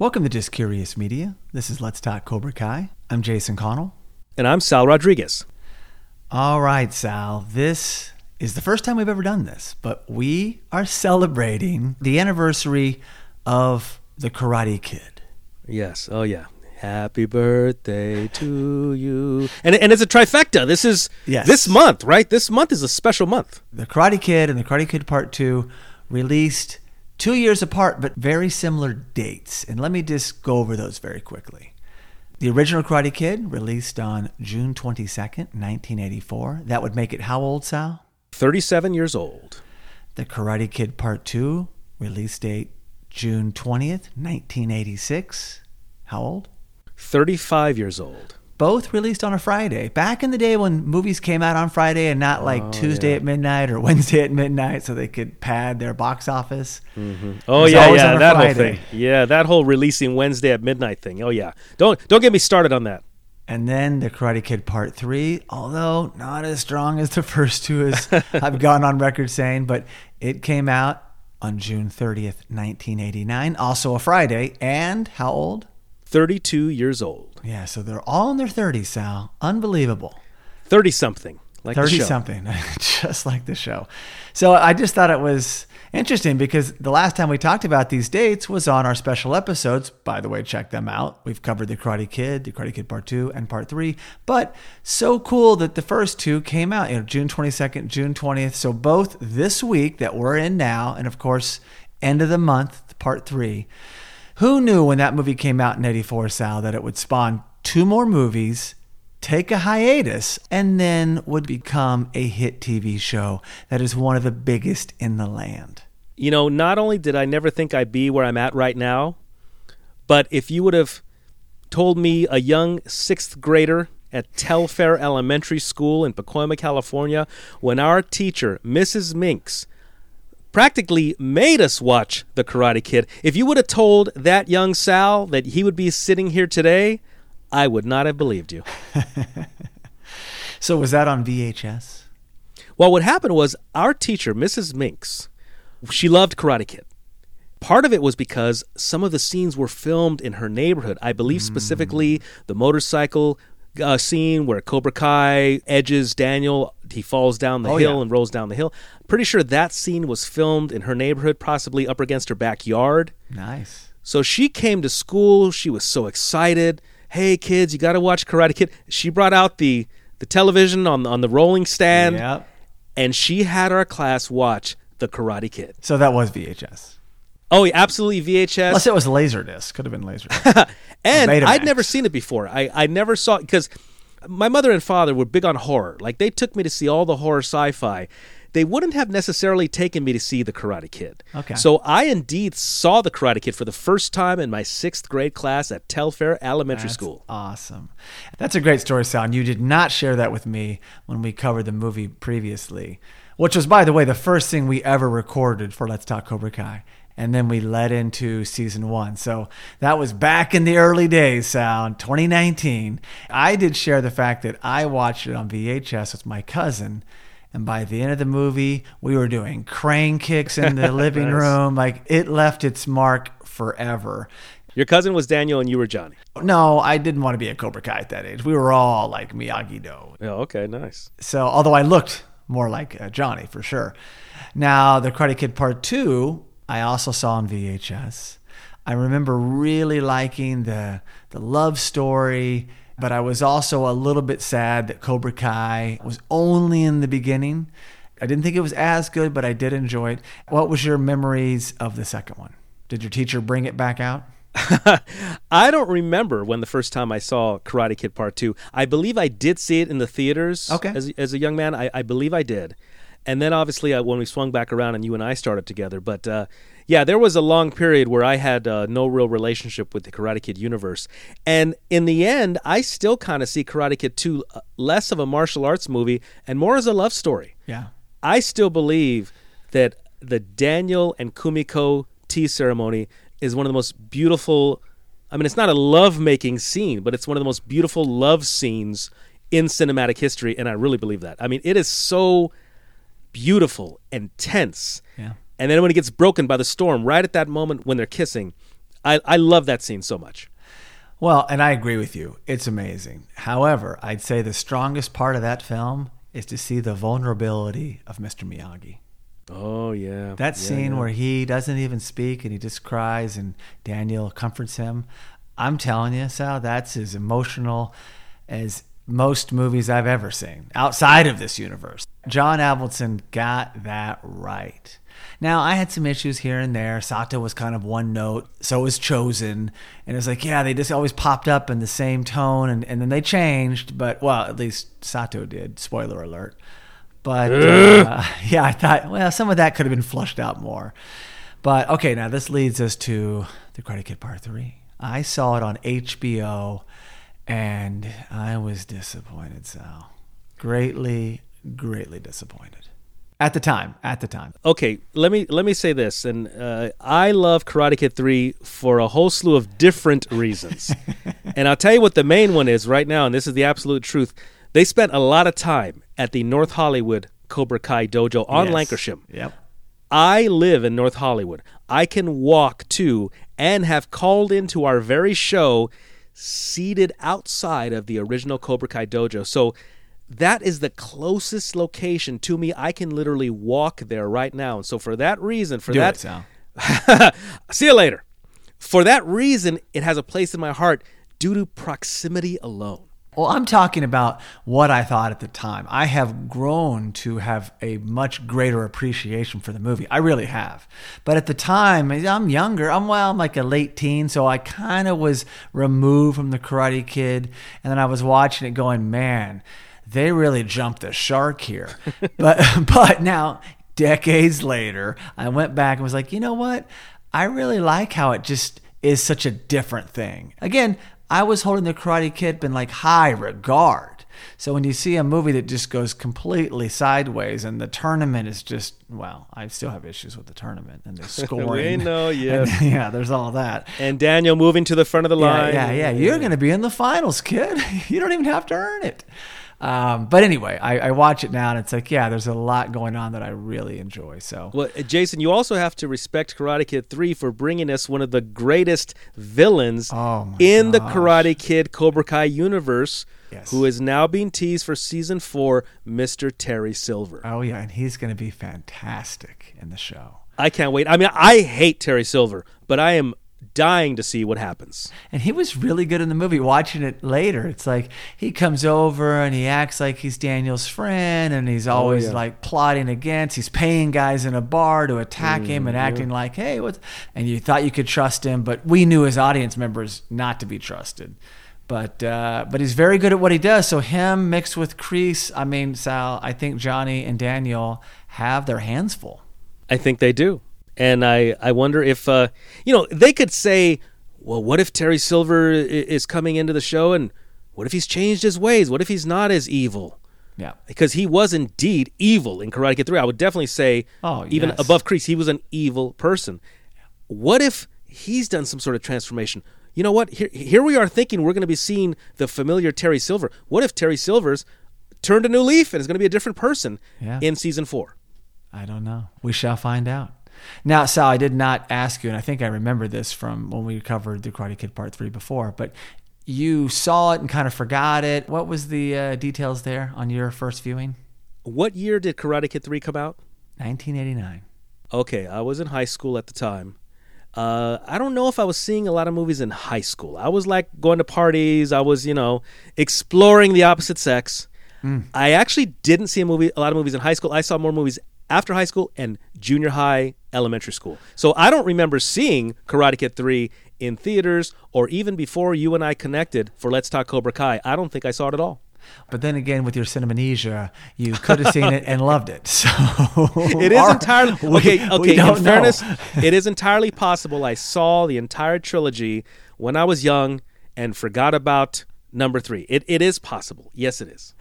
Welcome to Just Curious Media. This is Let's Talk Cobra Kai. I'm Jason Connell. And I'm Sal Rodriguez. All right, Sal. This is the first time we've ever done this, but we are celebrating the anniversary of The Karate Kid. Yes. Oh, yeah. Happy birthday to you. And, and it's a trifecta. This is Yes. this month, right? This month is a special month. The Karate Kid and The Karate Kid Part 2 released two years apart, but very similar dates. And let me just go over those very quickly. The original Karate Kid released on June 22nd, 1984. That would make it how old, Sal? 37 years old. The Karate Kid Part 2, release date June 20th, 1986. How old? 35 years old. Both released on a Friday. Back in the day when movies came out on Friday and not like Oh, Tuesday yeah. at midnight or Wednesday at midnight so they could pad their box office. Mm-hmm. Oh, It was yeah, yeah. That whole thing. Yeah, that whole releasing Wednesday at midnight thing. Oh, yeah. Don't, don't get me started on that. And then the Karate Kid Part 3, although not as strong as the first two, as I've gone on record saying, but it came out on June 30th, 1989, also a Friday. And how old? 32 years old. Yeah, so they're all in their 30s, Sal. Unbelievable. 30 something. Like the 30 show. something, just like the show. So I just thought it was interesting because the last time we talked about these dates was on our special episodes. By the way, check them out. We've covered The Karate Kid, The Karate Kid Part 2, and Part 3. But so cool that the first two came out, you know, June 22nd, June 20th. So both this week that we're in now, and of course, end of the month, Part 3. Who knew when that movie came out in 84, Sal, that it would spawn two more movies, take a hiatus, and then would become a hit TV show that is one of the biggest in the land? you know, not only did I never think I'd be where I'm at right now, but if you would have told me a young sixth grader at Telfair Elementary School in Pacoima, California, when our teacher, Mrs. Minks, practically made us watch The Karate Kid, if you would have told that young Sal that he would be sitting here today, I would not have believed you. So was that on VHS? Well, what happened was our teacher, Mrs. Minks, she loved Karate Kid. Part of it was because some of the scenes were filmed in her neighborhood. I believe specifically hmm. the motorcycle uh, scene where Cobra Kai edges Daniel. He falls down the Oh, hill yeah. and rolls down the hill. Pretty sure that scene was filmed in her neighborhood, possibly up against her backyard. Nice. So she came to school. She was so excited. Hey, kids, you got to watch Karate Kid. She brought out the, the television on, on the rolling stand Yep. and she had our class watch The Karate Kid. So that was VHS. Oh, yeah, absolutely VHS. Unless it was Laserdisc. Could have been Laserdisc. and Betamax. I'd never seen it before. I, I never saw it because my mother and father were big on horror. Like they took me to see all the horror sci-fi. They wouldn't have necessarily taken me to see The Karate Kid. Okay. So I indeed saw The Karate Kid for the first time in my sixth grade class at Telfair Elementary That's School. Awesome. That's a great story, Sal. And you did not share that with me when we covered the movie previously, which was, by the way, the first thing we ever recorded for Let's Talk Cobra Kai. And then we led into season one. So that was back in the early days, sound 2019. I did share the fact that I watched it on VHS with my cousin. And by the end of the movie, we were doing crane kicks in the living Nice. room. Like it left its mark forever. Your cousin was Daniel and you were Johnny. No, I didn't want to be a Cobra Kai at that age. We were all like Miyagi Do. Oh, okay, nice. So, although I looked more like uh, Johnny for sure. Now, the Karate Kid Part 2, I also saw on VHS. I remember really liking the the love story, but I was also a little bit sad that Cobra Kai was only in the beginning. I didn't think it was as good, but I did enjoy it. What was your memories of the second one? Did your teacher bring it back out? I don't remember when the first time I saw Karate Kid Part 2. I believe I did see it in the theaters Okay. as, as a young man. I, I believe I did. And then obviously uh, when we swung back around and you and I started together. But uh, yeah, there was a long period where I had uh, no real relationship with the Karate Kid universe. And in the end, I still kind of see Karate Kid 2 uh, less of a martial arts movie and more as a love story. Yeah. I still believe that the Daniel and Kumiko tea ceremony is one of the most beautiful. I mean, it's not a love making scene, but it's one of the most beautiful love scenes in cinematic history. And I really believe that. I mean, it is so beautiful and tense. Yeah. And then when it gets broken by the storm, right at that moment when they're kissing, I, I love that scene so much. Well, and I agree with you. It's amazing. However, I'd say the strongest part of that film is to see the vulnerability of Mr. Miyagi. Oh yeah. That Yeah, scene yeah. where he doesn't even speak and he just cries and Daniel comforts him. I'm telling you, Sal, that's as emotional as most movies I've ever seen outside of this universe. John Avildsen got that right. Now, I had some issues here and there. Sato was kind of one note, so was Chozen. And it was like, yeah, they just always popped up in the same tone and, and then they changed, but well, at least Sato did. Spoiler alert. But uh, yeah, I thought, well, some of that could have been flushed out more. But okay, now this leads us to The Karate Kid Part 3. I saw it on HBO and I was disappointed, Sal. Greatly, greatly disappointed. At the time, at the time. okay let me let me say this and uh, i love karate kid 3 for a whole slew of different reasons and i'll tell you what the main one is right now and this is the absolute truth they spent a lot of time at the north hollywood cobra kai dojo on Yes. Lankershim Yep. I live in North Hollywood. I can walk to and have called into our very show seated outside of the original Cobra Kai dojo. So that is the closest location to me. I can literally walk there right now. And so for that reason, for Do that it, Sal. See you later. For that reason, it has a place in my heart due to proximity alone. Well, I'm talking about what I thought at the time. I have grown to have a much greater appreciation for the movie. I really have. But at the time, I'm younger. I'm well, I'm like a late teen, so I kind of was removed from the Karate Kid, and then I was watching it, going, "Man, they really jumped the shark here." but but now, decades later, I went back and was like, you know what? I really like how it just is such a different thing. Again, I was holding the Karate Kid in like high regard. So when you see a movie that just goes completely sideways and the tournament is just well, I still have issues with the tournament and the scoring. we know, And, yeah, there's all that. And Daniel moving to the front of the Yeah, line. yeah, yeah. You're going to be in the finals, kid. You don't even have to earn it. Um, but anyway, I, I watch it now and it's like, yeah, there's a lot going on that I really enjoy. So Well, uh, Jason, you also have to respect Karate Kid 3 for bringing us one of the greatest villains Oh in the. Karate Kid Cobra Kai universe, Yes. who is now being teased for season 4, Mr. Terry Silver. Oh yeah, and he's going to be fantastic in the show. I can't wait. I mean, I hate Terry Silver, but I am dying to see what happens. And he was really good in the movie. Watching it later, it's like he comes over and he acts like he's Daniel's friend, and he's always yeah. like plotting against. He's paying guys in a bar to attack him and acting like, "Hey, what's?" And you thought you could trust him, but we knew as audience members not to be trusted. But uh, but he's very good at what he does. So him mixed with Kreese, I mean Sal, I think Johnny and Daniel have their hands full. I think they do. And I, I wonder if, uh, you know, they could say, well, what if Terry Silver is coming into the show and what if he's changed his ways? What if he's not as evil? Yeah. Because he was indeed evil in Karate Kid 3. I would definitely say, Oh, even yes. above Kreese, he was an evil person. What if he's done some sort of transformation? You know what? Here, here we are thinking we're going to be seeing the familiar Terry Silver. What if Terry Silver's turned a new leaf and is going to be a different person Yeah. in season four? I don't know. We shall find out. Now, Sal, I did not ask you, and I think I remember this from when we covered the Karate Kid Part 3 before, but you saw it and kind of forgot it. What was the uh, details there on your first viewing? What year did Karate Kid 3 come out? 1989. Okay, I was in high school at the time. Uh, I don't know if I was seeing a lot of movies in high school. I was like going to parties. I was, you know, exploring the opposite sex. I actually didn't see a movie, a lot of movies in high school. I saw more movies after high school and junior high, elementary school. So I don't remember seeing Karate Kid 3 in theaters or even before you and I connected for Let's Talk Cobra Kai. I don't think I saw it at all. But then again, with your cinemanesia, you could have seen it and loved it. So It is entirely okay. Okay, in fairness, it is entirely possible I saw the entire trilogy when I was young and forgot about number three. It it is possible. Yes, it is.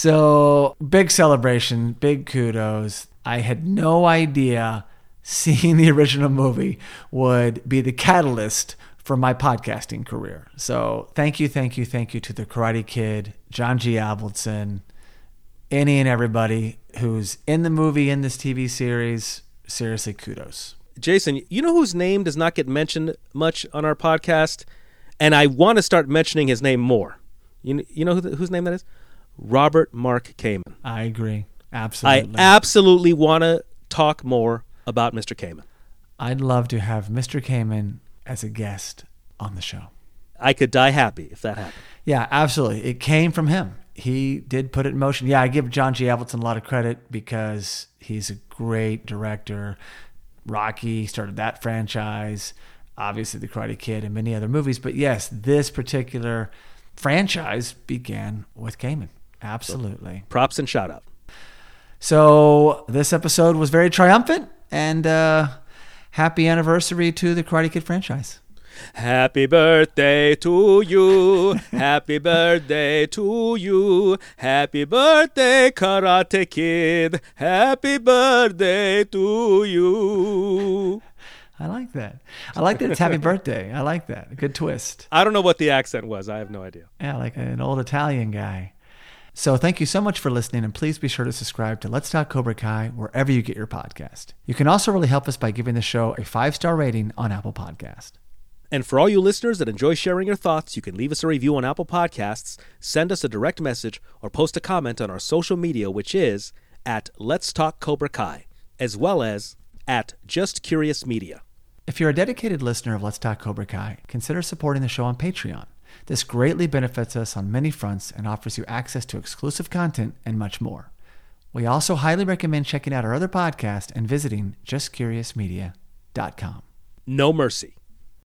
So big celebration, big kudos. I had no idea seeing the original movie would be the catalyst for my podcasting career. So thank you, thank you, thank you to the Karate Kid, John G. Avildsen, any and everybody who's in the movie, in this TV series. Seriously, kudos. Jason, you know whose name does not get mentioned much on our podcast, and I want to start mentioning his name more. You you know who whose name that is? Robert Mark Kamen. I agree. Absolutely. I Absolutely. want to talk more about Mr. Kamen. I'd love to have Mr. Kamen as a guest on the show. I could die happy if that happened. Yeah, absolutely. It came from him. He did put it in motion. Yeah, I give John G. Avildsen a lot of credit because he's a great director. Rocky started that franchise, obviously The Karate Kid and many other movies. But yes, this particular franchise began with Kamen. Absolutely. Props and shout out. So this episode was very triumphant and uh, happy anniversary to the Karate Kid franchise. Happy birthday to you. Happy birthday to you. Happy birthday, Karate Kid. Happy birthday to you. I like that. I like that it's happy birthday. I like that. Good twist. I don't know what the accent was. I have no idea. Yeah, like an old Italian guy. So thank you so much for listening, and please be sure to subscribe to Let's Talk Cobra Kai wherever you get your podcast. You can also really help us by giving the show a five star rating on Apple Podcast. And for all you listeners that enjoy sharing your thoughts, you can leave us a review on Apple Podcasts, send us a direct message, or post a comment on our social media, which is at Let's Talk Cobra Kai, as well as at Just Curious Media. If you're a dedicated listener of Let's Talk Cobra Kai, consider supporting the show on Patreon. This greatly benefits us on many fronts and offers you access to exclusive content and much more. We also highly recommend checking out our other podcast and visiting justcuriousmedia.com. No mercy.